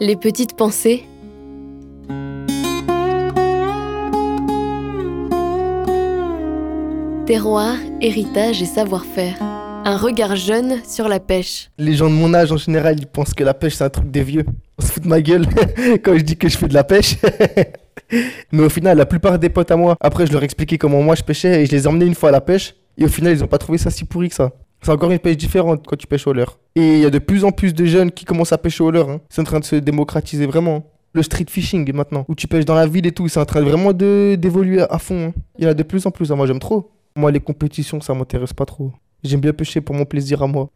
Les petites pensées. Terroir, héritage et savoir-faire. Un regard jeune sur la pêche. Les gens de mon âge en général, ils pensent que la pêche c'est un truc des vieux. On se fout de ma gueule quand je dis que je fais de la pêche. Mais au final, la plupart des potes à moi, après je leur expliquais comment moi je pêchais et je les ai emmenés une fois à la pêche. Et au final, ils ont pas trouvé ça si pourri que ça. C'est encore une pêche différente quand tu pêches au leurre. Et il y a de plus en plus de jeunes qui commencent à pêcher au leurre. hein. C'est en train de se démocratiser vraiment. Le street fishing maintenant, où tu pêches dans la ville et tout, c'est en train vraiment d'évoluer à fond. hein. Il y en a de plus en plus, hein. moi j'aime trop. Moi les compétitions, ça m'intéresse pas trop. J'aime bien pêcher pour mon plaisir à moi.